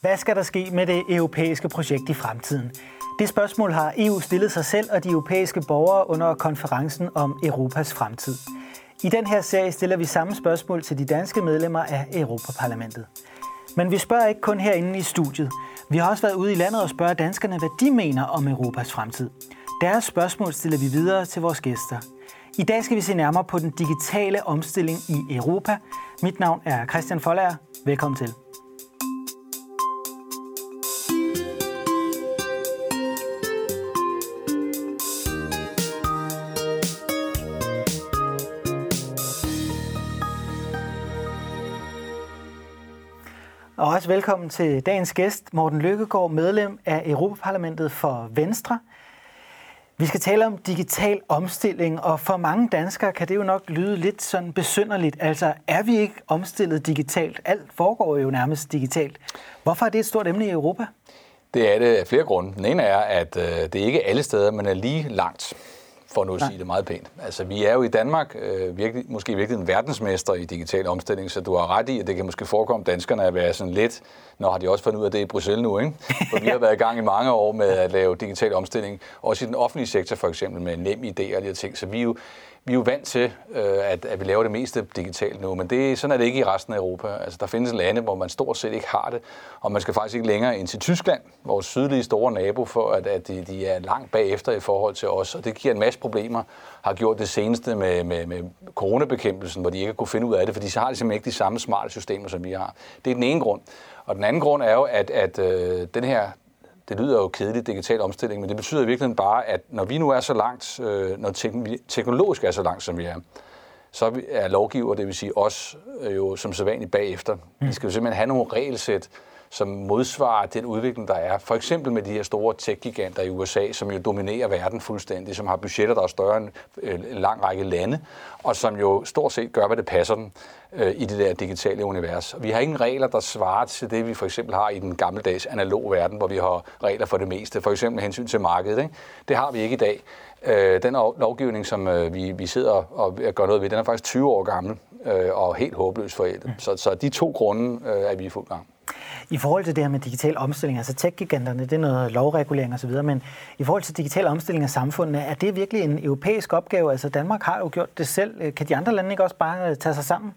Hvad skal der ske med det europæiske projekt i fremtiden? Det spørgsmål har EU stillet sig selv og de europæiske borgere under konferencen om Europas fremtid. I den her serie stiller vi samme spørgsmål til de danske medlemmer af Europaparlamentet. Men vi spørger ikke kun herinde i studiet. Vi har også været ude i landet og spørger danskerne, hvad de mener om Europas fremtid. Deres spørgsmål stiller vi videre til vores gæster. I dag skal vi se nærmere på den digitale omstilling i Europa. Mit navn er Christian Folager. Velkommen til. Og også velkommen til dagens gæst, Morten Lykkegaard, medlem af Europaparlamentet for Venstre. Vi skal tale om digital omstilling, og for mange danskere kan det jo nok lyde lidt sådan besynderligt. Altså, er vi ikke omstillet digitalt? Alt foregår jo nærmest digitalt. Hvorfor er det et stort emne i Europa? Det er det af flere grunde. Den ene er, at det det er ikke alle steder, man er lige langt for nu at sige det meget pænt. Altså, vi er jo i Danmark øh, virkelig, måske virkelig en verdensmester i digital omstilling, så du har ret i, at det kan måske forekomme danskerne at være sådan lidt, når har de også fundet ud af det i Bruxelles nu, ikke? For vi har været i gang i mange år med at lave digital omstilling, også i den offentlige sektor for eksempel, med nem idé og de her ting, så vi er jo vi er jo vant til, øh, at, at vi laver det meste digitalt nu, men det, sådan er det ikke i resten af Europa. Altså, der findes lande, hvor man stort set ikke har det, og man skal faktisk ikke længere ind til Tyskland, vores sydlige store nabo, for at, at de, de er langt bagefter i forhold til os, og det giver en masse problemer. Har gjort det seneste med, med, med coronabekæmpelsen, hvor de ikke kunne finde ud af det, fordi så har de simpelthen ikke de samme smarte systemer, som vi har. Det er den ene grund. Og den anden grund er jo, at, at øh, den her det lyder jo kedeligt, digital omstilling, men det betyder i virkeligheden bare, at når vi nu er så langt, øh, når teknologisk er så langt, som vi er, så er lovgiver, det vil sige os, øh, jo som sædvanligt bagefter. Mm. Vi skal jo simpelthen have nogle regelsæt, som modsvarer den udvikling, der er. For eksempel med de her store tech-giganter i USA, som jo dominerer verden fuldstændig, som har budgetter, der er større end øh, en lang række lande, og som jo stort set gør, hvad det passer dem øh, i det der digitale univers. Vi har ingen regler, der svarer til det, vi for eksempel har i den gammeldags analog verden, hvor vi har regler for det meste, for eksempel hensyn til markedet. Ikke? Det har vi ikke i dag. Øh, den lovgivning, som øh, vi, vi sidder og gør noget ved, den er faktisk 20 år gammel øh, og helt håbløs forældet. Så, så de to grunde er vi i fuld gang. I forhold til det her med digital omstilling, altså tech-giganterne, det er noget lovregulering osv., men i forhold til digital omstilling af samfundet, er det virkelig en europæisk opgave? Altså Danmark har jo gjort det selv. Kan de andre lande ikke også bare øh, tage sig sammen?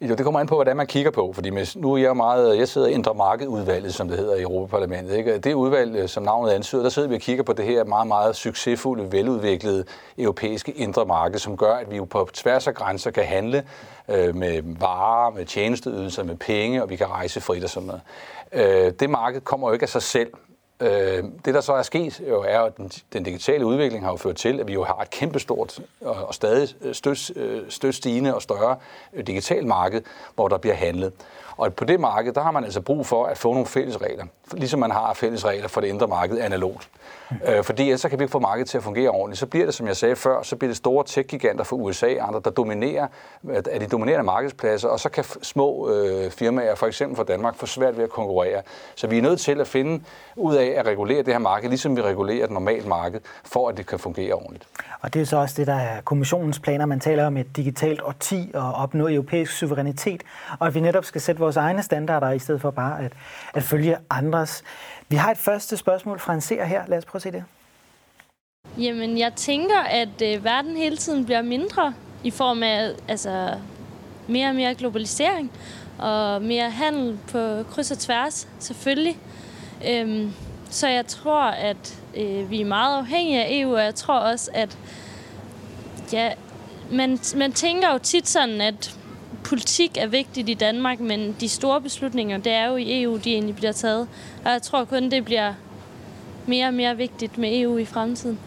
Jo, det kommer an på, hvordan man kigger på, fordi nu er jeg meget, jeg sidder i Indre Markedudvalget, som det hedder i Europaparlamentet. Ikke? Det udvalg, øh, som navnet antyder, der sidder vi og kigger på det her meget, meget succesfulde, veludviklede europæiske indre marked, som gør, at vi jo på tværs af grænser kan handle øh, med varer, med tjenesteydelser, med penge, og vi kan rejse frit og sådan noget. Øh, det marked kommer jo ikke af sig selv. Øh, det, der så er sket, jo, er, at den, den digitale udvikling har jo ført til, at vi jo har et kæmpestort og, og stadig øh, støt, øh, støt stigende og større øh, digitalt marked, hvor der bliver handlet. Og på det marked, der har man altså brug for at få nogle fælles regler, ligesom man har fælles regler for det indre marked analogt. Øh, fordi ellers så kan vi ikke få markedet til at fungere ordentligt. Så bliver det, som jeg sagde før, så bliver det store tech-giganter fra USA og andre, der dominerer, af de dominerende markedspladser, og så kan små øh, firmaer, for eksempel fra Danmark, få svært ved at konkurrere. Så vi er nødt til at finde ud af at regulere det her marked, ligesom vi regulerer et normalt marked, for at det kan fungere ordentligt. Og det er så også det, der er kommissionens planer. Man taler om et digitalt årti og opnå europæisk suverænitet, og at vi netop skal sætte vores egne standarder, i stedet for bare at, at følge andres. Vi har et første spørgsmål fra en seer her. Lad os prøve at se det. Jamen, jeg tænker, at øh, verden hele tiden bliver mindre i form af altså, mere og mere globalisering og mere handel på kryds og tværs, selvfølgelig. Øhm, så jeg tror, at øh, vi er meget afhængige af EU, og jeg tror også, at ja, man, man tænker jo tit sådan, at politik er vigtigt i Danmark, men de store beslutninger, det er jo i EU, de egentlig bliver taget. Og jeg tror kun, det bliver mere og mere vigtigt med EU i fremtiden.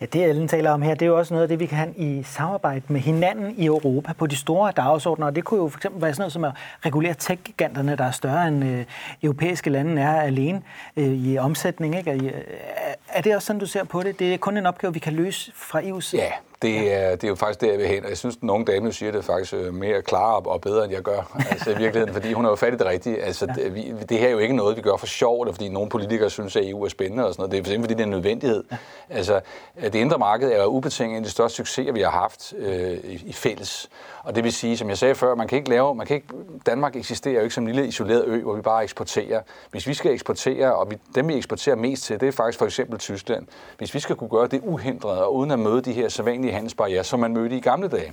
Ja, det Ellen taler om her, det er jo også noget af det, vi kan i samarbejde med hinanden i Europa på de store dagsordner. Og det kunne jo for eksempel være sådan noget som at regulere tech-giganterne, der er større end øh, europæiske lande er alene øh, i omsætning. Ikke? Øh, er det også sådan, du ser på det? Det er kun en opgave, vi kan løse fra EU's side? Ja, det er, det er jo faktisk der, jeg vil hen. Og jeg synes, at nogle dame siger det faktisk øh, mere klar og bedre, end jeg gør. Altså i virkeligheden, fordi hun har jo fat i det rigtige. Altså, ja. det, vi, det her er jo ikke noget, vi gør for sjov, eller fordi nogle politikere synes, at EU er spændende og sådan noget. Det er simpelthen, fordi det er en nødvendighed. Ja. Altså, det indre marked er jo ubetinget en af de største succeser, vi har haft øh, i, i fælles. Og det vil sige, som jeg sagde før, man kan ikke lave, man kan ikke, Danmark eksisterer jo ikke som en lille isoleret ø, hvor vi bare eksporterer. Hvis vi skal eksportere, og vi, dem vi eksporterer mest til, det er faktisk for eksempel Tyskland. Hvis vi skal kunne gøre det uhindret og uden at møde de her sædvanlige handelsbarriere, som man mødte i gamle dage,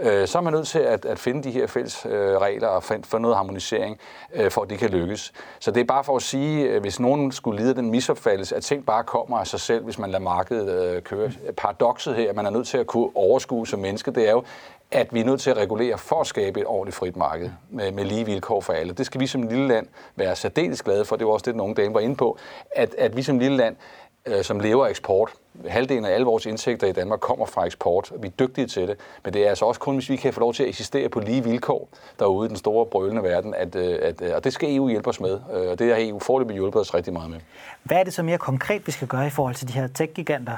øh, så er man nødt til at, at finde de her fælles øh, regler og få noget harmonisering, øh, for at det kan lykkes. Så det er bare for at sige, øh, hvis nogen skulle lide den misopfattelse, at ting bare kommer af sig selv, hvis man lader markedet øh, køre. Paradokset her, at man er nødt til at kunne overskue som menneske, det er jo, at vi er nødt til at regulere for at skabe et ordentligt frit marked med, med lige vilkår for alle. Det skal vi som lille land være særdeles glade for. Det var også det, den unge dame var inde på, at, at vi som lille land, øh, som lever af eksport, halvdelen af alle vores indtægter i Danmark kommer fra eksport, og vi er dygtige til det. Men det er altså også kun, hvis vi kan få lov til at eksistere på lige vilkår derude i den store brølende verden, at, øh, at, øh, og det skal EU hjælpe os med, øh, og det har EU forløbet hjulpet os rigtig meget med. Hvad er det så mere konkret, vi skal gøre i forhold til de her tech-giganter,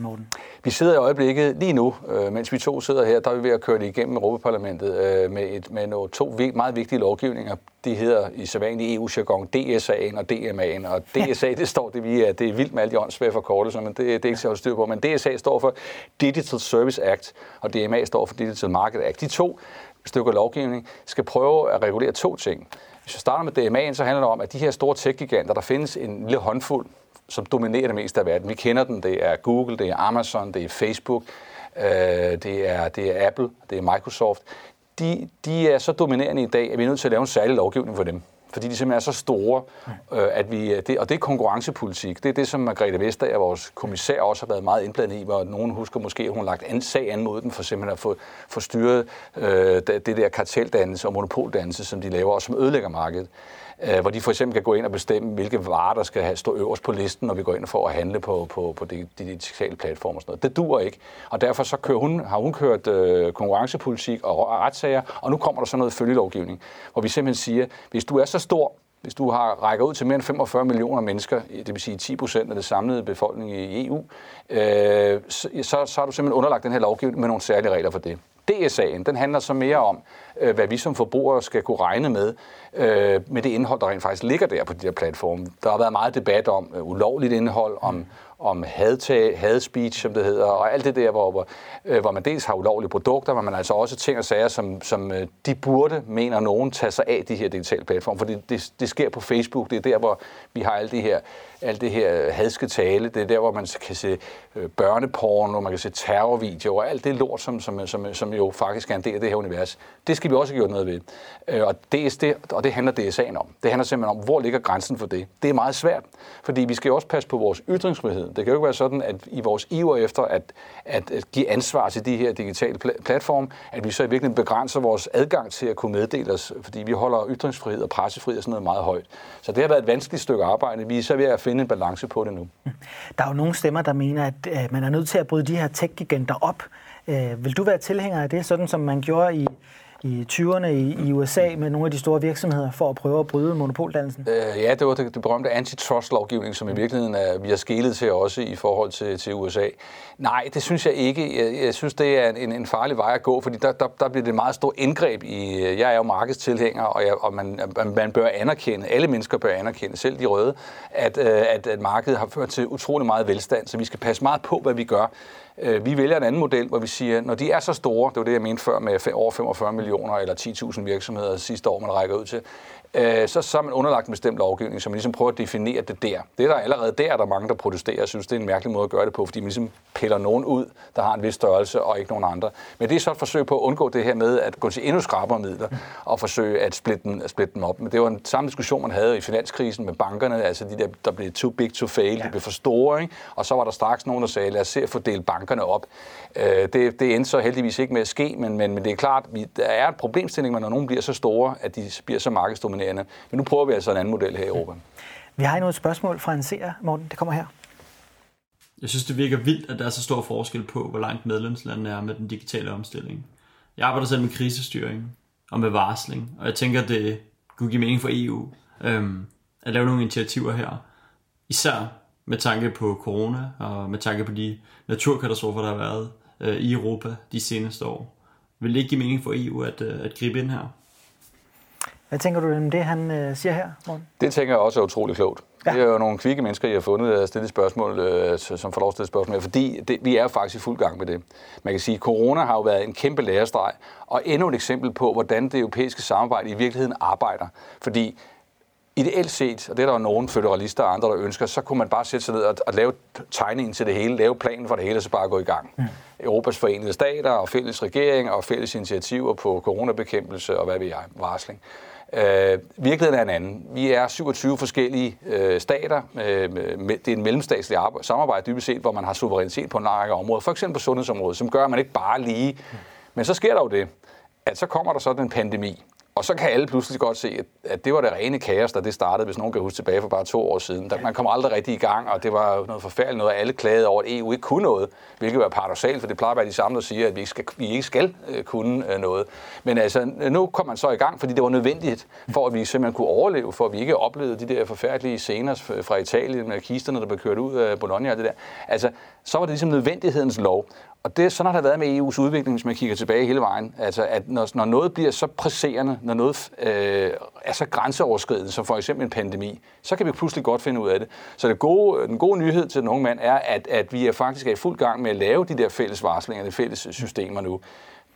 Morten? Vi sidder i øjeblikket lige nu, mens vi to sidder her, der er vi ved at køre det igennem Europaparlamentet med, et, med nogle to meget vigtige lovgivninger. De hedder i sædvanlig EU-jargon DSA'en og DMA'en, og DSA, det står det, vi er, det er vildt med alle de åndssvære forkortelser, men det, det ikke så styr på. Men DSA står for Digital Service Act, og DMA står for Digital Market Act. De to stykker lovgivning skal prøve at regulere to ting. Hvis vi starter med DMA'en, så handler det om, at de her store tech-giganter, der findes en lille håndfuld, som dominerer det meste af verden. Vi kender den. Det er Google, det er Amazon, det er Facebook, øh, det, er, det er Apple, det er Microsoft. De, de er så dominerende i dag, at vi er nødt til at lave en særlig lovgivning for dem fordi de simpelthen er så store, øh, at vi, øh, det, og det er konkurrencepolitik. Det er det, som Margrethe Vestager, vores kommissær, også har været meget indblandet i, hvor nogen husker måske, at hun har lagt en sag an mod den for simpelthen at få, få styret øh, det der karteldannelse og monopoldannelse, som de laver, og som ødelægger markedet øh, hvor de for eksempel kan gå ind og bestemme, hvilke varer, der skal have, stå øverst på listen, når vi går ind for at handle på, på, på de, de digitale platforme og sådan noget. Det dur ikke, og derfor så kører hun, har hun kørt øh, konkurrencepolitik og retssager, og nu kommer der så noget følgelovgivning, hvor vi simpelthen siger, hvis du er så stor, hvis du har rækker ud til mere end 45 millioner mennesker, det vil sige 10 procent af det samlede befolkning i EU, øh, så, så har du simpelthen underlagt den her lovgivning med nogle særlige regler for det. DSA'en, den handler så mere om, øh, hvad vi som forbrugere skal kunne regne med, øh, med det indhold, der rent faktisk ligger der på de der platforme. Der har været meget debat om øh, ulovligt indhold, om, om hadtag, hadspeech, som det hedder, og alt det der, hvor, hvor, øh, hvor man dels har ulovlige produkter, men man altså også ting og sager, som, som øh, de burde, mener nogen, tage sig af de her digitale platforme, for det, det, det sker på Facebook, det er der, hvor vi har alle de her alt det her hadske tale, det er der, hvor man kan se øh, børneporn, og man kan se terrorvideoer, og alt det lort, som, som, som, som jo faktisk er en del af det her univers. Det skal vi også have gjort noget ved. Øh, og, det, det, og det handler DSA'en om. Det handler simpelthen om, hvor ligger grænsen for det. Det er meget svært, fordi vi skal jo også passe på vores ytringsfrihed. Det kan jo ikke være sådan, at i vores iver efter at, at, at give ansvar til de her digitale platforme, at vi så i virkeligheden begrænser vores adgang til at kunne meddele os, fordi vi holder ytringsfrihed og pressefrihed og sådan noget meget højt. Så det har været et vanskeligt stykke arbejde. Vi er så ved at finde en balance på det nu. Der er jo nogle stemmer, der mener, at øh, man er nødt til at bryde de her tech-giganter op. Øh, vil du være tilhænger af det, sådan som man gjorde i i 20'erne i, i USA med nogle af de store virksomheder for at prøve at bryde monopoldannelsen? Øh, ja, det var det, det berømte antitrust-lovgivning, som i virkeligheden er, vi har skelet til også i forhold til, til USA. Nej, det synes jeg ikke. Jeg, jeg synes, det er en, en farlig vej at gå, fordi der, der, der bliver det et meget stort indgreb i... Jeg er jo markedstilhænger, og, jeg, og man, man bør anerkende, alle mennesker bør anerkende, selv de røde, at, øh, at, at markedet har ført til utrolig meget velstand, så vi skal passe meget på, hvad vi gør. Øh, vi vælger en anden model, hvor vi siger, når de er så store, det var det, jeg mente før med over 45 millioner eller 10.000 virksomheder sidste år, man rækker ud til, øh, så, så er man underlagt en bestemt lovgivning, så man ligesom prøver at definere det der. Det er der allerede der, er der mange, der protesterer og synes, det er en mærkelig måde at gøre det på, fordi man ligesom piller nogen ud, der har en vis størrelse, og ikke nogen andre. Men det er så et forsøg på at undgå det her med at gå til endnu skrabere midler og forsøge at splitte, den, at splitte dem op. Men det var en samme diskussion, man havde i finanskrisen med bankerne, altså de der, der blev too big to fail, de blev for store, ikke? og så var der straks nogen, der sagde, lad os se at fordele bankerne op. Øh, det, det endte så heldigvis ikke med at ske, men, men, men det er klart, vi, der er et problemstilling, når nogen bliver så store, at de bliver så markedsdominerende. Men nu prøver vi altså en anden model her i Europa. Vi har endnu et spørgsmål fra en seer, Morten. Det kommer her. Jeg synes, det virker vildt, at der er så stor forskel på, hvor langt medlemslandene er med den digitale omstilling. Jeg arbejder selv med krisestyring og med varsling, og jeg tænker, det kunne give mening for EU øhm, at lave nogle initiativer her. Især med tanke på corona og med tanke på de naturkatastrofer, der har været øh, i Europa de seneste år. Vil det ikke give mening for EU at, øh, at gribe ind her? Hvad tænker du om det, han øh, siger her, Morten? Det tænker jeg også er utrolig klogt. Ja. Det er jo nogle kvikke mennesker, I har fundet at stille spørgsmål, øh, som får lov at stille spørgsmål, fordi det, vi er jo faktisk i fuld gang med det. Man kan sige, at corona har jo været en kæmpe lærestreg, og endnu et eksempel på, hvordan det europæiske samarbejde i virkeligheden arbejder. Fordi ideelt set, og det er der jo nogle federalister og andre, der ønsker, så kunne man bare sætte sig ned og, og lave tegningen til det hele, lave planen for det hele, og så bare gå i gang. Mm. Europas forenede stater og fælles regering og fælles initiativer på coronabekæmpelse og hvad ved jeg, varsling. Øh, virkeligheden er en anden. Vi er 27 forskellige øh, stater. Øh, med, det er en mellemstatslig samarbejde dybest set, hvor man har suverænitet på en lang række områder. For eksempel på sundhedsområdet, som gør, at man ikke bare lige... Men så sker der jo det, at så kommer der sådan en pandemi. Og så kan alle pludselig godt se, at det var det rene kaos, da det startede, hvis nogen kan huske tilbage for bare to år siden. man kom aldrig rigtig i gang, og det var noget forfærdeligt noget, alle klagede over, at EU ikke kunne noget, hvilket var paradoxalt, for det plejer at være de samme, der siger, at vi ikke skal, vi ikke skal øh, kunne øh, noget. Men altså, nu kom man så i gang, fordi det var nødvendigt, for at vi simpelthen kunne overleve, for at vi ikke oplevede de der forfærdelige scener fra Italien med kisterne, der blev kørt ud af Bologna og det der. Altså, så var det ligesom nødvendighedens lov. Og det, sådan har det været med EU's udvikling, hvis man kigger tilbage hele vejen. Altså, at når, når noget bliver så presserende, når noget øh, er så grænseoverskridende, som for eksempel en pandemi, så kan vi pludselig godt finde ud af det. Så det gode, den gode nyhed til den unge mand er, at, at vi er faktisk er i fuld gang med at lave de der fælles varslinger, de fælles systemer nu.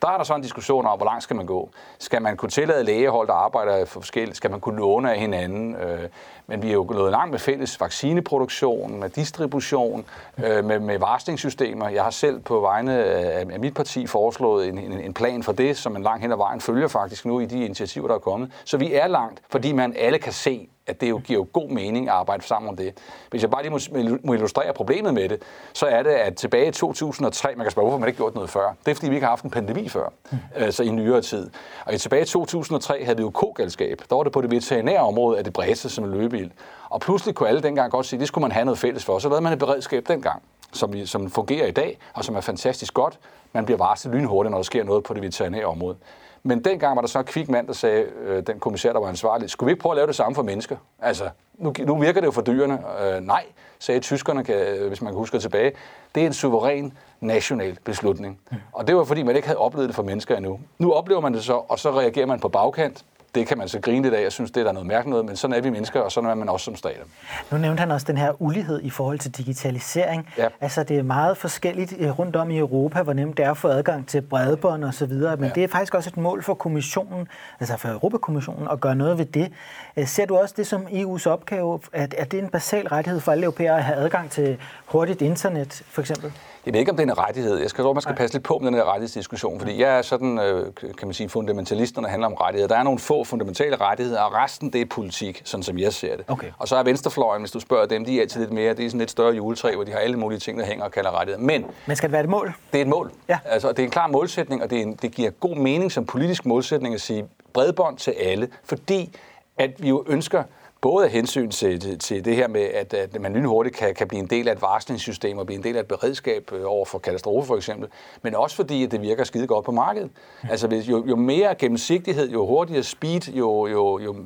Der er der så en diskussion om, hvor langt skal man gå. Skal man kunne tillade lægehold, der arbejder for forskelligt? Skal man kunne låne af hinanden? Øh, men vi er jo gået langt med fælles vaccineproduktion, med distribution, øh, med, med varslingssystemer. Jeg har selv på vegne af mit parti foreslået en, en, en plan for det, som man langt hen ad vejen følger faktisk nu i de initiativer, der er kommet. Så vi er langt, fordi man alle kan se, at det jo giver jo god mening at arbejde sammen om det. Hvis jeg bare lige må, må illustrere problemet med det, så er det, at tilbage i 2003, man kan spørge, hvorfor man ikke gjort noget før. Det er, fordi vi ikke har haft en pandemi før, mm. altså i nyere tid. Og i tilbage i 2003 havde vi jo kogalskab. Der var det på det veterinære område, at det bredte sig som en løbebil. Og pludselig kunne alle dengang godt sige, at det skulle man have noget fælles for. Så lavede man et beredskab dengang, som, som fungerer i dag, og som er fantastisk godt. Man bliver varslet lynhurtigt, når der sker noget på det veterinære område. Men dengang var der så en kvik mand, der sagde, øh, den kommissær, der var ansvarlig, skulle vi ikke prøve at lave det samme for mennesker? Altså, nu, nu virker det jo for dyrene. Øh, nej, sagde tyskerne, kan, øh, hvis man kan huske tilbage. Det er en suveræn national beslutning. Og det var, fordi man ikke havde oplevet det for mennesker endnu. Nu oplever man det så, og så reagerer man på bagkant det kan man så grine lidt af. Jeg synes, det er der noget mærkeligt noget, men sådan er vi mennesker, og sådan er man også som stater. Nu nævnte han også den her ulighed i forhold til digitalisering. Ja. Altså, det er meget forskelligt øh, rundt om i Europa, hvor nemt det er at få adgang til bredbånd og så videre, men ja. det er faktisk også et mål for kommissionen, altså for Europakommissionen, at gøre noget ved det. Øh, ser du også det som EU's opgave, at, at det er en basal rettighed for alle europæere at have adgang til hurtigt internet, for eksempel? Jeg ved ikke, om det er en rettighed. Jeg skal tror, man skal passe lidt på med den her rettighedsdiskussion, fordi jeg er sådan, øh, kan man sige, fundamentalisterne handler om rettigheder. Der er nogle få fundamentale rettigheder, og resten det er politik, sådan som jeg ser det. Okay. Og så er venstrefløjen, hvis du spørger dem, de er altid lidt mere, det er sådan et større juletræ, hvor de har alle mulige ting, der hænger og kalder rettigheder. Men, Men skal det være et mål? Det er et mål. Ja. Altså, det er en klar målsætning, og det, er en, det giver god mening som politisk målsætning at sige bredbånd til alle, fordi at vi jo ønsker, både af hensyn til, til det her med, at, at man lynhurtigt kan, kan blive en del af et varslingssystem og blive en del af et beredskab øh, over for katastrofe for eksempel, men også fordi, at det virker skide godt på markedet. Altså hvis, jo, jo mere gennemsigtighed, jo hurtigere speed, jo, jo, jo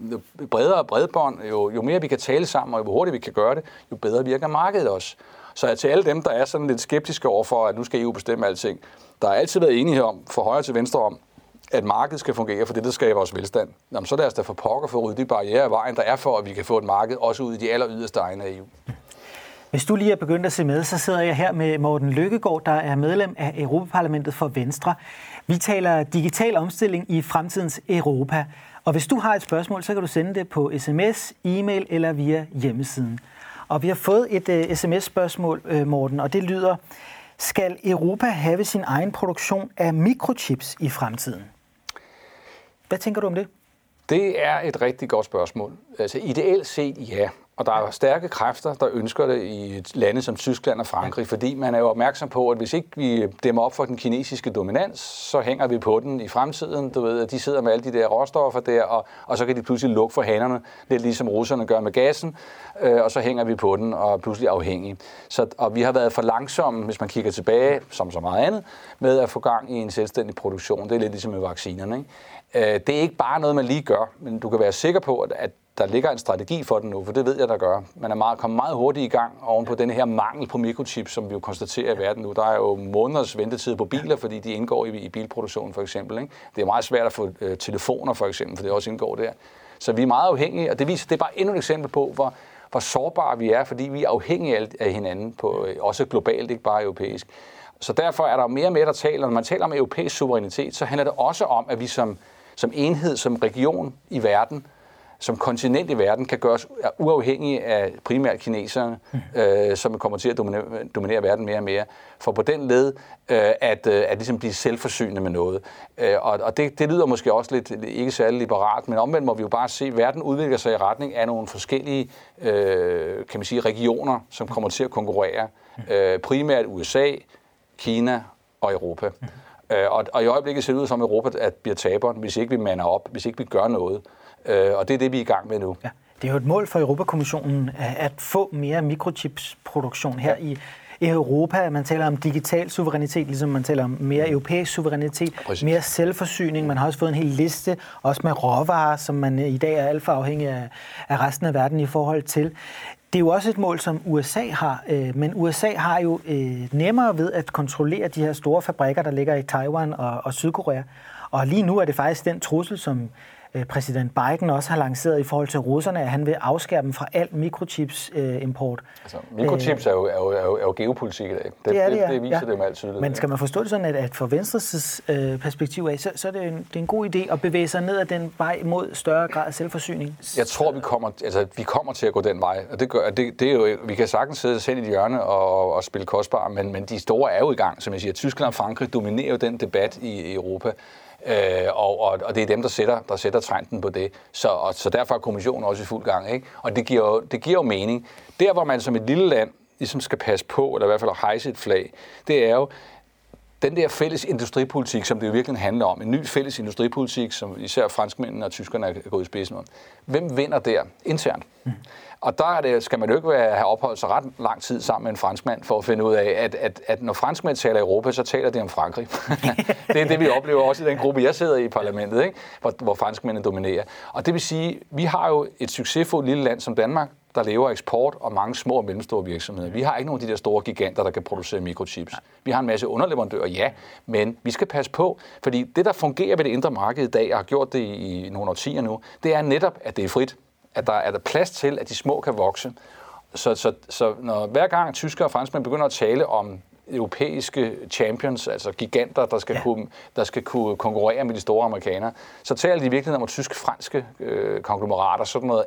bredere bredbånd, jo, jo mere vi kan tale sammen, og jo hurtigere vi kan gøre det, jo bedre virker markedet også. Så til alle dem, der er sådan lidt skeptiske over for, at nu skal EU bestemme alting, der har altid været enighed om, fra højre til venstre om, at markedet skal fungere for det, der skaber vores velstand. Jamen, så lad os da for pokker for rydde de barriere af vejen, der er for, at vi kan få et marked også ud i de aller yderste egne af EU. Hvis du lige er begyndt at se med, så sidder jeg her med Morten Lykkegaard, der er medlem af Europaparlamentet for Venstre. Vi taler digital omstilling i fremtidens Europa. Og hvis du har et spørgsmål, så kan du sende det på sms, e-mail eller via hjemmesiden. Og vi har fået et øh, uh, sms-spørgsmål, uh, øh, Morten, og det lyder, skal Europa have sin egen produktion af mikrochips i fremtiden? Hvad tænker du om det? Det er et rigtig godt spørgsmål. Altså ideelt set ja. Og der er stærke kræfter, der ønsker det i lande som Tyskland og Frankrig, fordi man er jo opmærksom på, at hvis ikke vi dæmmer op for den kinesiske dominans, så hænger vi på den i fremtiden. Du ved, at de sidder med alle de der råstoffer der, og, og så kan de pludselig lukke for hanerne, lidt ligesom russerne gør med gassen, øh, og så hænger vi på den og er pludselig afhængige. Så, og vi har været for langsomme, hvis man kigger tilbage, som så meget andet, med at få gang i en selvstændig produktion. Det er lidt ligesom med vaccinerne. Ikke? Øh, det er ikke bare noget, man lige gør, men du kan være sikker på, at der ligger en strategi for den nu, for det ved jeg, der gør. Man er meget, kommet meget hurtigt i gang oven på den her mangel på mikrochips, som vi jo konstaterer i verden nu. Der er jo måneders ventetid på biler, fordi de indgår i, i bilproduktionen for eksempel. Ikke? Det er meget svært at få øh, telefoner for eksempel, for det også indgår der. Så vi er meget afhængige, og det viser, det er bare endnu et eksempel på, hvor, hvor sårbare vi er, fordi vi er afhængige af hinanden, på, øh, også globalt, ikke bare europæisk. Så derfor er der mere og mere, der taler. Når man taler om europæisk suverænitet, så handler det også om, at vi som, som enhed, som region i verden, som kontinent i verden kan gøres uafhængige af primært kineserne, mm. øh, som kommer til at dominere, dominere verden mere og mere, for på den led øh, at, øh, at ligesom blive selvforsynende med noget. Øh, og og det, det lyder måske også lidt ikke særlig liberalt, men omvendt må vi jo bare se, at verden udvikler sig i retning af nogle forskellige øh, kan man sige, regioner, som kommer til at konkurrere. Mm. Øh, primært USA, Kina og Europa. Mm. Øh, og, og i øjeblikket ser det ud som Europa at bliver taberen, hvis ikke vi mander op, hvis ikke vi gør noget. Øh, og det er det, vi er i gang med nu. Ja. Det er jo et mål for Europakommissionen at få mere mikrochipsproduktion her ja. i i Europa. Man taler om digital suverænitet, ligesom man taler om mere europæisk suverænitet, Præcis. mere selvforsyning. Man har også fået en hel liste, også med råvarer, som man i dag er alt for afhængig af, af resten af verden i forhold til. Det er jo også et mål, som USA har, øh, men USA har jo øh, nemmere ved at kontrollere de her store fabrikker, der ligger i Taiwan og, og Sydkorea. Og lige nu er det faktisk den trussel, som præsident Biden også har lanceret i forhold til russerne, at han vil afskære dem fra alt mikrochips-import. Øh, altså, mikrochips er jo, er, jo, er, jo, er jo geopolitik i dag. Det, det, er det, ja. det, det viser ja. det med alt tydeligt. Men skal man forstå det sådan, at, at fra Venstres øh, perspektiv af, så, så er det, en, det er en god idé at bevæge sig ned ad den vej mod større grad af selvforsyning? Jeg tror, vi kommer, altså, vi kommer til at gå den vej. Og det, gør, det, det er jo, vi kan sagtens sidde selv i et hjørne og, og spille kostbar, men, men de store er jo i gang, som jeg siger. Tyskland og Frankrig dominerer jo den debat i, i Europa. Øh, og, og, og det er dem, der sætter, der sætter trenden på det. Så, og, så derfor er kommissionen også i fuld gang. Ikke? Og det giver, jo, det giver jo mening. Der, hvor man som et lille land ligesom skal passe på, eller i hvert fald hejse et flag, det er jo, den der fælles industripolitik, som det jo virkelig handler om, en ny fælles industripolitik, som især franskmændene og tyskerne er gået i spidsen om. Hvem vinder der internt? Mm. Og der er det, skal man jo ikke være, have opholdt sig ret lang tid sammen med en franskmand for at finde ud af, at, at, at når franskmænd taler Europa, så taler de om Frankrig. det er det, vi oplever også i den gruppe, jeg sidder i i parlamentet, ikke? Hvor, hvor franskmændene dominerer. Og det vil sige, vi har jo et succesfuldt lille land som Danmark, der lever af eksport og mange små og mellemstore virksomheder. Vi har ikke nogen af de der store giganter, der kan producere mikrochips. Vi har en masse underleverandører, ja, men vi skal passe på, fordi det, der fungerer ved det indre marked i dag, og har gjort det i nogle årtier nu, det er netop, at det er frit at der er der plads til, at de små kan vokse. Så, så, så når hver gang tyskere og franskmænd begynder at tale om europæiske champions, altså giganter, der skal, ja. kunne, der skal kunne konkurrere med de store amerikanere, så taler de i virkeligheden om tysk-franske øh, konglomerater, sådan noget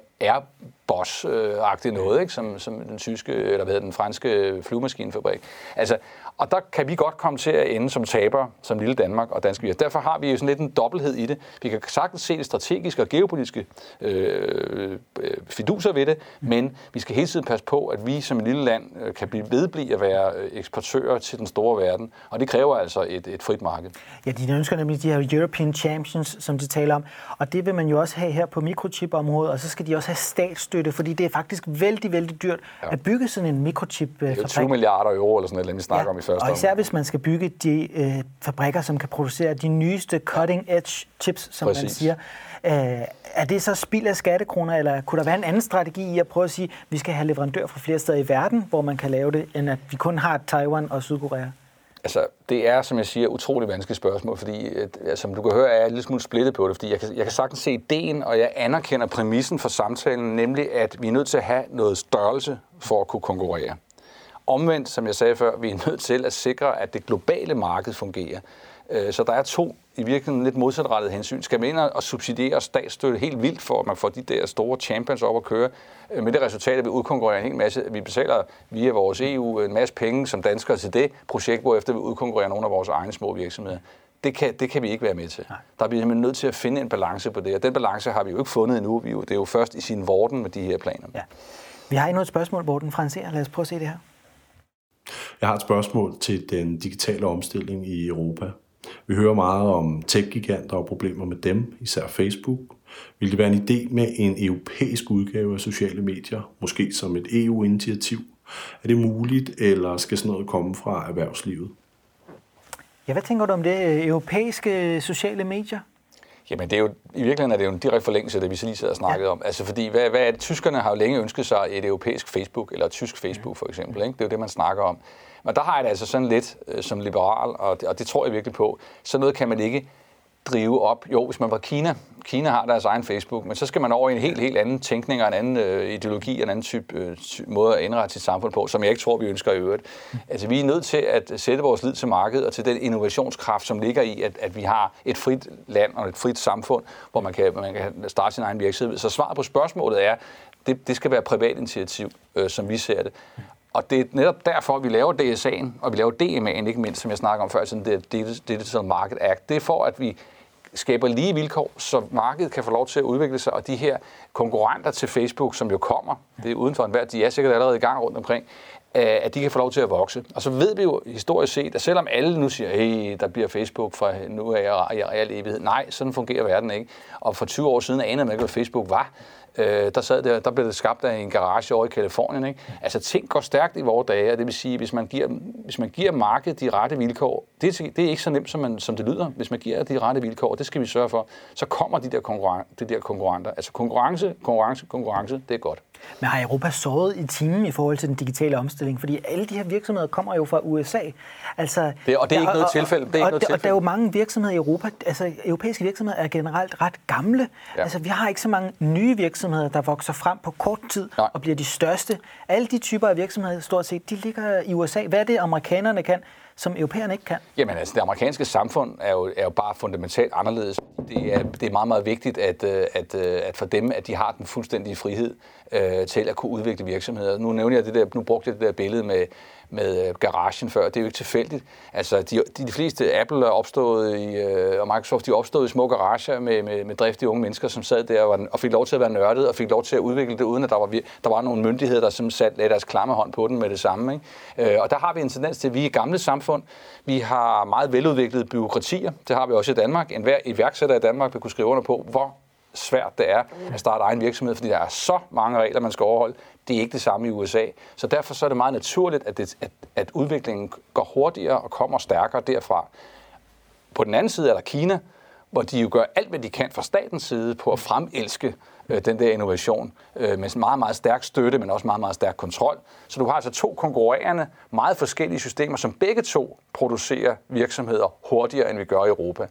boss-agtigt noget, ikke? Som, som den tyske, eller hvad hedder den franske flyvemaskinefabrik. Altså, og der kan vi godt komme til at ende som taber, som lille Danmark og danske virksomheder. Derfor har vi jo sådan lidt en dobbelthed i det. Vi kan sagtens se det strategiske og geopolitiske øh, øh fiduser ved det, men vi skal hele tiden passe på, at vi som et lille land øh, kan blive vedblive at være øh, eksportører til den store verden, og det kræver altså et, et frit marked. Ja, de ønsker nemlig de her European Champions, som de taler om, og det vil man jo også have her på mikrochipområdet, og så skal de også have statsstøtte, fordi det er faktisk vældig, vældig dyrt ja. at bygge sådan en mikrochip-fabrik. Det er 20 milliarder euro eller sådan noget, vi snakker ja. om i første Og især hvis man skal bygge de øh, fabrikker, som kan producere de nyeste cutting-edge chips, som Præcis. man siger. Øh, er det så spild af skattekroner, eller kunne der være en anden strategi i at prøve at sige, at vi skal have leverandør fra flere steder i verden, hvor man kan lave det, end at vi kun har Taiwan og Sydkorea? Altså, det er, som jeg siger, utrolig vanskeligt spørgsmål, fordi, som du kan høre, er jeg lidt smule splittet på det, fordi jeg kan, jeg kan sagtens se ideen, og jeg anerkender præmissen for samtalen, nemlig at vi er nødt til at have noget størrelse for at kunne konkurrere. Omvendt, som jeg sagde før, vi er nødt til at sikre, at det globale marked fungerer. Øh, så der er to i virkeligheden lidt modsatrettede hensyn. Skal man ind og subsidiere statsstøtte helt vildt for, at man får de der store champions op at køre, øh, med det resultat, at vi udkonkurrerer en hel masse. Vi betaler via vores EU en masse penge som danskere til det projekt, efter vi udkonkurrerer nogle af vores egne små virksomheder. Det kan, det kan vi ikke være med til. Nej. Der er vi nødt til at finde en balance på det, og den balance har vi jo ikke fundet endnu. Vi jo, det er jo først i sin vorden med de her planer. Ja. Vi har endnu et spørgsmål, Morten Franser. Lad os prøve at se det her. Jeg har et spørgsmål til den digitale omstilling i Europa. Vi hører meget om tech-giganter og problemer med dem, især Facebook. Vil det være en idé med en europæisk udgave af sociale medier, måske som et EU-initiativ? Er det muligt, eller skal sådan noget komme fra erhvervslivet? Ja, hvad tænker du om det europæiske sociale medier? Jamen, det er jo, i virkeligheden er det jo en direkte forlængelse af det, vi lige sidder og snakket ja. om. Altså, fordi, hvad, hvad er det? Tyskerne har jo længe ønsket sig et europæisk Facebook, eller et tysk Facebook for eksempel. Ikke? Det er jo det, man snakker om. Men der har jeg det altså sådan lidt øh, som liberal, og det, og det tror jeg virkelig på. Så noget kan man ikke drive op. Jo, hvis man var Kina, Kina har deres egen Facebook, men så skal man over i en helt, helt anden tænkning og en anden øh, ideologi, en anden type øh, måde at indrette sit samfund på, som jeg ikke tror, vi ønsker i øvrigt. Altså, vi er nødt til at sætte vores lid til markedet og til den innovationskraft, som ligger i, at, at vi har et frit land og et frit samfund, hvor man kan, man kan starte sin egen virksomhed. Så svaret på spørgsmålet er, det, det skal være privat initiativ, øh, som vi ser det. Og det er netop derfor, at vi laver DSA'en, og vi laver DMA'en, ikke mindst, som jeg snakker om før, sådan det Digital Market Act. Det er for, at vi skaber lige vilkår, så markedet kan få lov til at udvikle sig, og de her konkurrenter til Facebook, som jo kommer, det er uden for enhver, de er sikkert allerede i gang rundt omkring, øh, at de kan få lov til at vokse. Og så ved vi jo historisk set, at selvom alle nu siger, hey, der bliver Facebook fra nu af i al evighed, nej, sådan fungerer verden ikke. Og for 20 år siden anede man ikke, hvad Facebook var. Øh, der, sad der, der blev det skabt af en garage over i Kalifornien. Ikke? Altså ting går stærkt i vores dage, og det vil sige, hvis man giver, hvis man giver markedet de rette vilkår, det, det er ikke så nemt, som, man, som det lyder. Hvis man giver de rette vilkår, det skal vi sørge for, så kommer de der, konkurren- de der konkurrenter. Altså konkurrence, konkurrence, konkurrence, det er godt. Men har Europa såret i timen i forhold til den digitale omstilling? Fordi alle de her virksomheder kommer jo fra USA. Altså, det, og det er ikke noget tilfælde. Det er ikke og, noget tilfælde. og der er jo mange virksomheder i Europa, altså europæiske virksomheder er generelt ret gamle. Ja. Altså vi har ikke så mange nye virksomheder, der vokser frem på kort tid Nej. og bliver de største. Alle de typer af virksomheder, stort set, de ligger i USA. Hvad er det, amerikanerne kan? som europæerne ikke kan? Jamen altså, det amerikanske samfund er jo, er jo bare fundamentalt anderledes. Det er, det er meget, meget vigtigt, at, øh, at, øh, at for dem, at de har den fuldstændige frihed øh, til at kunne udvikle virksomheder. Nu nævner jeg det der, nu brugte jeg det der billede med, med øh, garagen før. Det er jo ikke tilfældigt. Altså, de, de, de fleste Apple er opstået i, øh, og Microsoft de er opstået i små garager med, med, med driftige unge mennesker, som sad der og, og fik lov til at være nørdet og fik lov til at udvikle det, uden at der var, der var nogle myndigheder, der som sat, lagde deres klamme hånd på den med det samme. Ikke? Øh, og der har vi en tendens til, at vi er i gamle samfund. Vi har meget veludviklede byråkratier. Det har vi også i Danmark. En hver iværksætter i Danmark vil kunne skrive under på, hvor svært det er at starte egen virksomhed, fordi der er så mange regler, man skal overholde. Det er ikke det samme i USA. Så derfor så er det meget naturligt, at, det, at, at udviklingen går hurtigere og kommer stærkere derfra. På den anden side er der Kina, hvor de jo gør alt, hvad de kan fra statens side på at fremelske øh, den der innovation øh, med meget, meget stærk støtte, men også meget, meget stærk kontrol. Så du har altså to konkurrerende, meget forskellige systemer, som begge to producerer virksomheder hurtigere, end vi gør i Europa.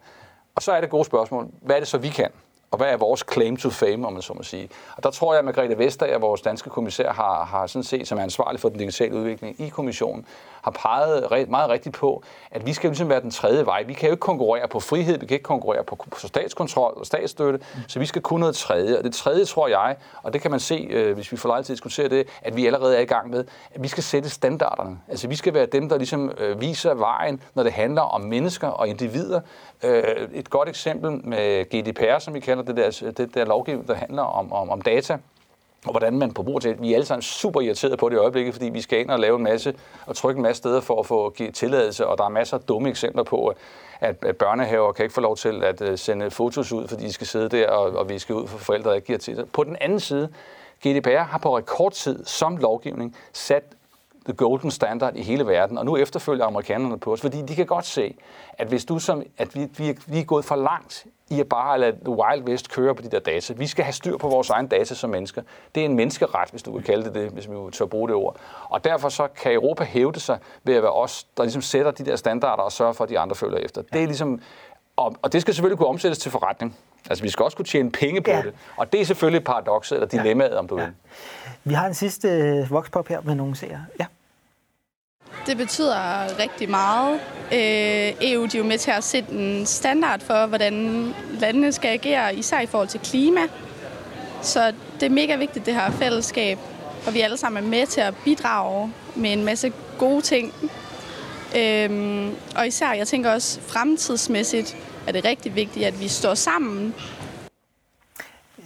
Og så er det gode spørgsmål, hvad er det så, vi kan? Og hvad er vores claim to fame, om man så må sige. Og der tror jeg, at Margrethe Vestager, vores danske kommissær, har, har sådan set, som er ansvarlig for den digitale udvikling i kommissionen, har peget meget rigtigt på, at vi skal ligesom være den tredje vej. Vi kan jo ikke konkurrere på frihed, vi kan ikke konkurrere på, på statskontrol og statsstøtte, mm. så vi skal kunne noget tredje. Og det tredje tror jeg, og det kan man se, øh, hvis vi får lejlighed til at diskutere det, at vi allerede er i gang med, at vi skal sætte standarderne. Altså vi skal være dem, der ligesom øh, viser vejen, når det handler om mennesker og individer. Øh, et godt eksempel med GDPR, som vi kalder det der, det der lovgivning, der handler om, om, om data og hvordan man på brug til Vi er alle sammen super irriteret på det i øjeblikket, fordi vi skal ind og lave en masse og trykke en masse steder for at få tilladelse, og der er masser af dumme eksempler på, at, børnehaver kan ikke få lov til at øh, sende fotos ud, fordi de skal sidde der og, og viske ud for forældre, der ikke giver til det. På den anden side, GDPR har på rekordtid som lovgivning sat the golden standard i hele verden, og nu efterfølger amerikanerne på os, fordi de kan godt se, at hvis du som, at vi, vi, vi er gået for langt i at bare lade The Wild West køre på de der data. Vi skal have styr på vores egen data som mennesker. Det er en menneskeret, hvis du vil kalde det det, hvis vi tør bruge det ord. Og derfor så kan Europa hævde sig ved at være os, der ligesom sætter de der standarder og sørger for, at de andre følger efter. Det er ligesom, og, og det skal selvfølgelig kunne omsættes til forretning. Altså, vi skal også kunne tjene penge på ja. det. Og det er selvfølgelig paradokset, eller dilemmaet, ja. om du ja. vil. Vi har en sidste øh, vokspop her med nogle seere. Ja. Det betyder rigtig meget. Øh, EU de er jo med til at sætte en standard for, hvordan landene skal agere, især i forhold til klima. Så det er mega vigtigt, det her fællesskab, og vi alle sammen er med til at bidrage med en masse gode ting. Øhm, og især, jeg tænker også fremtidsmæssigt, er det rigtig vigtigt, at vi står sammen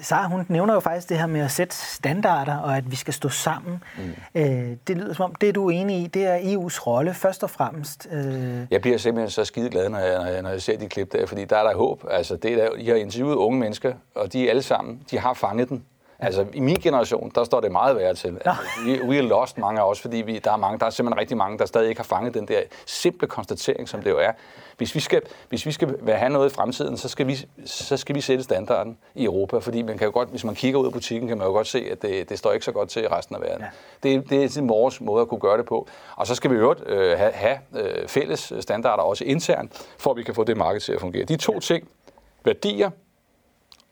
Sara, hun nævner jo faktisk det her med at sætte standarder, og at vi skal stå sammen. Mm. Øh, det lyder som om, det er du enig i, det er EU's rolle først og fremmest. Øh. Jeg bliver simpelthen så skide glad, når jeg, når jeg ser de klip der, fordi der er der håb. Altså, det er der, I har interviewet unge mennesker, og de alle sammen, de har fanget den. Altså, i min generation, der står det meget værre til. Altså, we, we are lost, mange af os, fordi vi, der, er mange, der er simpelthen rigtig mange, der stadig ikke har fanget den der simple konstatering, som det jo er. Hvis vi skal, hvis vi skal have noget i fremtiden, så skal, vi, så skal vi sætte standarden i Europa, fordi man kan jo godt, hvis man kigger ud af butikken, kan man jo godt se, at det, det står ikke så godt til i resten af verden. Ja. Det, det er vores måde at kunne gøre det på. Og så skal vi jo øh, have, have øh, fælles standarder også internt, for at vi kan få det marked til at fungere. De to ting, værdier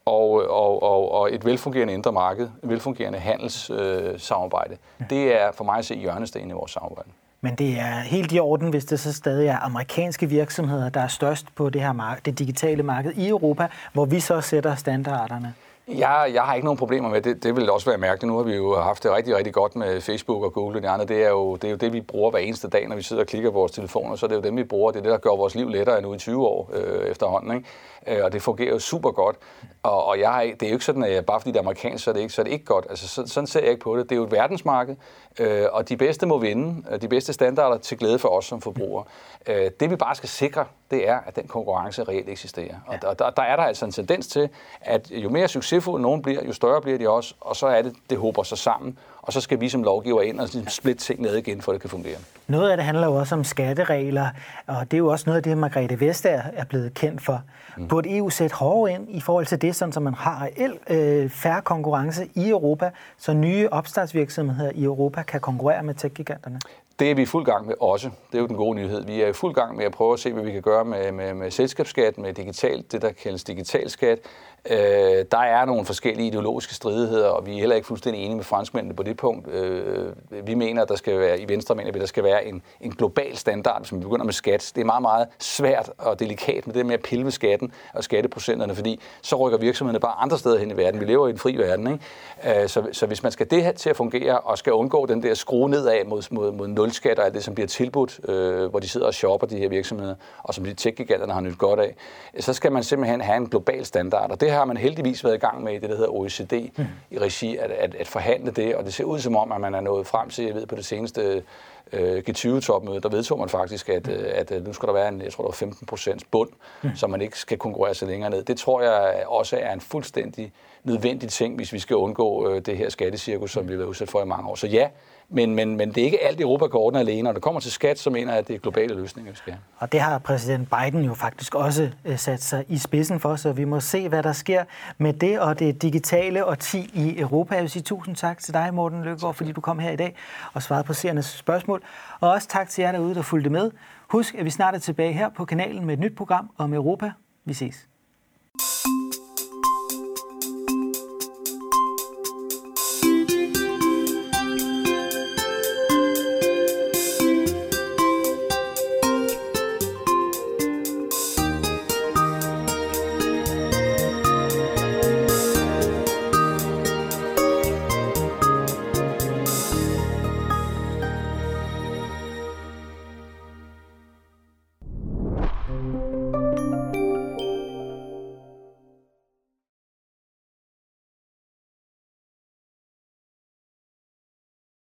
og, og, og, og et velfungerende indre marked, et velfungerende handelssamarbejde, øh, det er for mig at se hjørnestenen i vores samarbejde. Men det er helt i orden, hvis det så stadig er amerikanske virksomheder, der er størst på det her marked, det digitale marked i Europa, hvor vi så sætter standarderne. Jeg, jeg har ikke nogen problemer med det. Det vil også være mærkeligt. Nu har vi jo haft det rigtig, rigtig godt med Facebook og Google og de andre. Det er, jo, det er jo det, vi bruger hver eneste dag, når vi sidder og klikker på vores telefoner. Så det er jo dem, vi bruger. Det er det, der gør vores liv lettere end nu i 20 år øh, efterhånden. Ikke? Øh, og det fungerer jo super godt. Og, og jeg, det er jo ikke sådan, at jeg, bare fordi det er amerikansk, så er det ikke, så er det ikke godt. Altså, så, sådan ser jeg ikke på det. Det er jo et verdensmarked, øh, og de bedste må vinde. De bedste standarder til glæde for os som forbrugere. Øh, det vi bare skal sikre, det er, at den konkurrence reelt eksisterer. Og der, der, der er der altså en tendens til, at jo mere succesfuld nogen bliver, jo større bliver de også, og så er det, det håber sig sammen, og så skal vi som lovgiver ind og splitte ting ned igen, for at det kan fungere. Noget af det handler jo også om skatteregler, og det er jo også noget af det, Margrethe Vestager er blevet kendt for. Mm. Burde EU sætte hårdere ind i forhold til det, sådan, så man har reelt øh, færre konkurrence i Europa, så nye opstartsvirksomheder i Europa kan konkurrere med tech-giganterne? Det er vi i fuld gang med også. Det er jo den gode nyhed. Vi er i fuld gang med at prøve at se, hvad vi kan gøre med, med, med selskabsskat, med digital, det der kaldes digital skat. Øh, der er nogle forskellige ideologiske stridigheder, og vi er heller ikke fuldstændig enige med franskmændene på det punkt. Øh, vi mener, at der skal være, i Venstre mener vi, at der skal være en, en global standard, hvis vi begynder med skat. Det er meget, meget svært og delikat med det med at pille ved skatten og skatteprocenterne, fordi så rykker virksomhederne bare andre steder hen i verden. Vi lever i en fri verden. Ikke? Øh, så, så hvis man skal det her til at fungere, og skal undgå den der skrue nedad mod, mod, mod nulskat og alt det, som bliver tilbudt, øh, hvor de sidder og shopper de her virksomheder, og som de tech har nyt godt af, så skal man simpelthen have en global standard. Og det har man heldigvis været i gang med i det, der hedder OECD mm. i regi, at, at, at forhandle det, og det ser ud som om, at man er nået frem til, jeg ved på det seneste øh, G20-topmøde, der vedtog man faktisk, at, mm. at, at nu skal der være en, jeg tror, der var 15 procents bund, mm. så man ikke skal konkurrere sig længere ned. Det tror jeg også er en fuldstændig nødvendig ting, hvis vi skal undgå øh, det her skattecirkus, som vi har været udsat for i mange år. Så ja, men, men, men det er ikke alt Europa går ordne alene. og det kommer til skat, så mener jeg, at det er globale løsninger, vi skal have. Og det har præsident Biden jo faktisk også øh, sat sig i spidsen for, så vi må se, hvad der sker med det og det digitale og 10 i Europa. Jeg vil sige tusind tak til dig, Morten Løkkegaard, fordi du kom her i dag og svarede på seernes spørgsmål. Og også tak til jer derude, der fulgte med. Husk, at vi snart er tilbage her på kanalen med et nyt program om Europa. Vi ses.